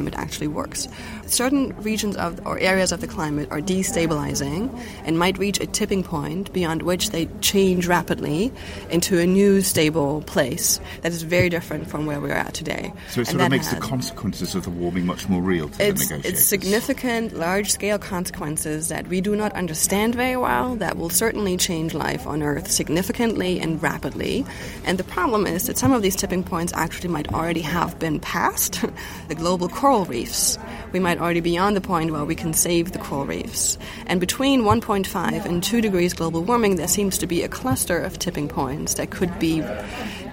climate actually works. Certain regions of or areas of the climate are destabilizing and might reach a tipping point beyond which they change rapidly into a new stable place that is very different from where we're at today. So it sort of makes has, the consequences of the warming much more real to it's, the negotiators. It's significant, large-scale consequences that we do not understand very well that will certainly change life on Earth significantly and rapidly. And the problem is that some of these tipping points actually might already have been passed. the global coral reefs we might already be on the point where we can save the coral reefs. And between 1.5 and 2 degrees global warming, there seems to be a cluster of tipping points that could be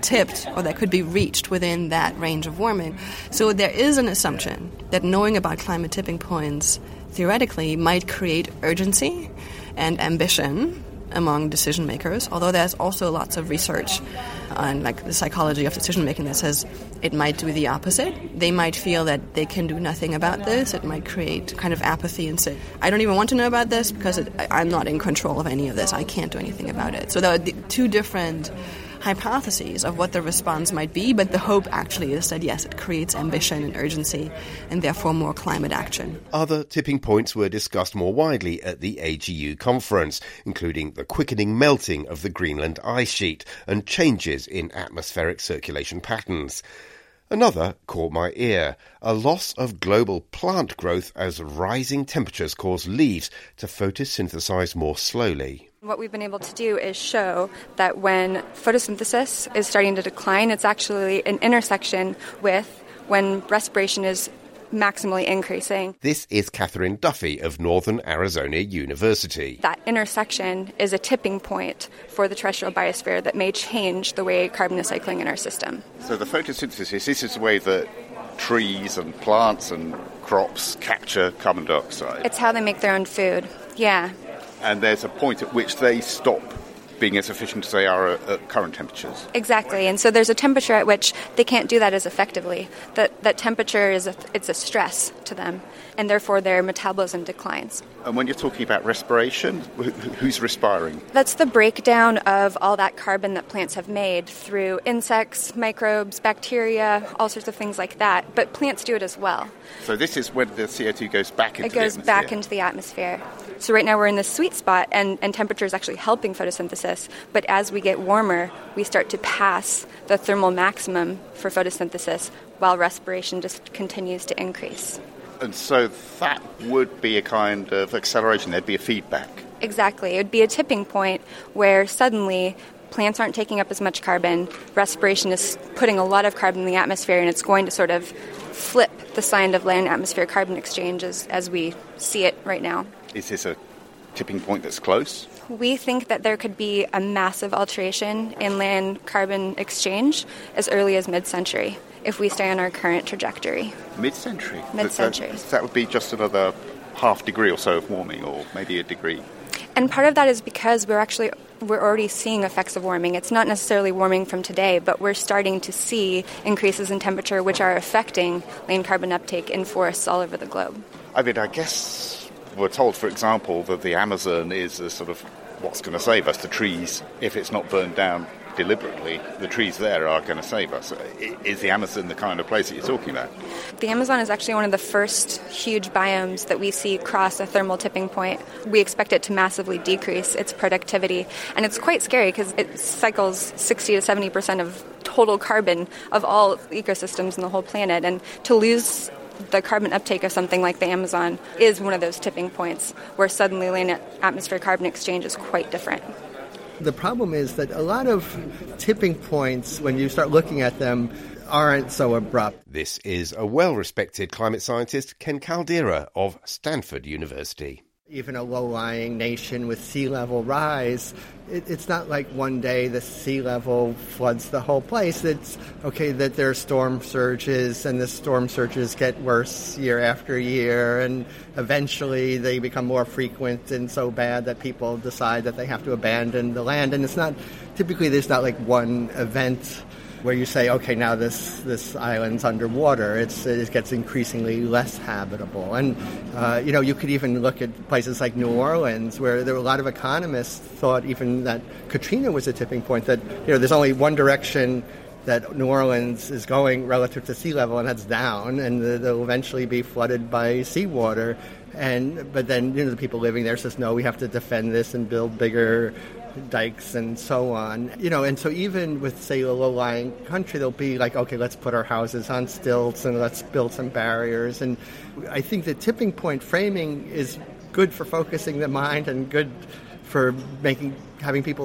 tipped or that could be reached within that range of warming. So there is an assumption that knowing about climate tipping points theoretically might create urgency and ambition among decision makers, although there's also lots of research Uh, on like the psychology of decision making that says it might do the opposite. They might feel that they can do nothing about this. It might create kind of apathy and say, I don't even want to know about this because it, I'm not in control of any of this. I can't do anything about it. So there are two different hypotheses of what the response might be, but the hope actually is that yes, it creates ambition and urgency and therefore more climate action. Other tipping points were discussed more widely at the AGU conference, including the quickening melting of the Greenland ice sheet and changes in atmospheric circulation patterns. Another caught my ear a loss of global plant growth as rising temperatures cause leaves to photosynthesize more slowly. What we've been able to do is show that when photosynthesis is starting to decline, it's actually an intersection with when respiration is maximally increasing. This is Catherine Duffy of Northern Arizona University. That intersection is a tipping point for the terrestrial biosphere that may change the way carbon is cycling in our system. So, the photosynthesis, this is the way that trees and plants and crops capture carbon dioxide. It's how they make their own food, yeah. And there's a point at which they stop being as efficient as they are at, at, current temperatures. Exactly, and so there's a temperature at which they can't do that as effectively. That that temperature is a, it's a stress to them, and therefore their metabolism declines. And when you're talking about respiration, who's respiring? That's the breakdown of all that carbon that plants have made through insects, microbes, bacteria, all sorts of things like that. But plants do it as well. So this is when the CO2 goes back into the atmosphere. it goes back into the atmosphere. So right now we're in the sweet spot, and, and temperature is actually helping photosynthesis. But as we get warmer, we start to pass the thermal maximum for photosynthesis, while respiration just continues to increase. And so that would be a kind of acceleration, there'd be a feedback. Exactly. It would be a tipping point where suddenly plants aren't taking up as much carbon, respiration is putting a lot of carbon in the atmosphere, and it's going to sort of flip the sign of land atmosphere carbon exchange as, as we see it right now. Is this a tipping point that's close? We think that there could be a massive alteration in land carbon exchange as early as mid century if we stay on our current trajectory. Mid century? Uh, mid century. That, that would be just another half degree or so of warming, or maybe a degree. And part of that is because we're actually we're already seeing effects of warming. It's not necessarily warming from today, but we're starting to see increases in temperature which are affecting land carbon uptake in forests all over the globe. I mean, I guess we're told, for example, that the Amazon is a sort of what's going to save us, the trees, if it's not burned down deliberately, the trees there are going to save us. Is the Amazon the kind of place that you're talking about? The Amazon is actually one of the first huge biomes that we see cross a thermal tipping point. We expect it to massively decrease its productivity, and it's quite scary because it cycles 60 to 70 percent of total carbon of all ecosystems in the whole planet, and to lose the carbon uptake of something like the Amazon is one of those tipping points where suddenly land atmosphere carbon exchange is quite different. The problem is that a lot of tipping points, when you start looking at them, aren't so abrupt. This is a well respected climate scientist, Ken Caldeira of Stanford University even a low lying nation with sea level rise, it, it's not like one day the sea level floods the whole place. It's okay that there are storm surges, and the storm surges get worse year after year, and eventually they become more frequent and so bad that people decide that they have to abandon the land. And it's not typically there's not like one event where you say, okay, now this, this island's underwater, it's, it gets increasingly less habitable. And, uh, you know, you could even look at places like New Orleans, where there were a lot of economists thought even that Katrina was a tipping point, that, you know, there's only one direction that New Orleans is going relative to sea level, and that's down, and they'll eventually be flooded by seawater. And but then you know the people living there says no, we have to defend this and build bigger dikes and so on. You know, and so even with say a low-lying country, they'll be like, okay, let's put our houses on stilts and let's build some barriers. And I think the tipping point framing is good for focusing the mind and good for making having people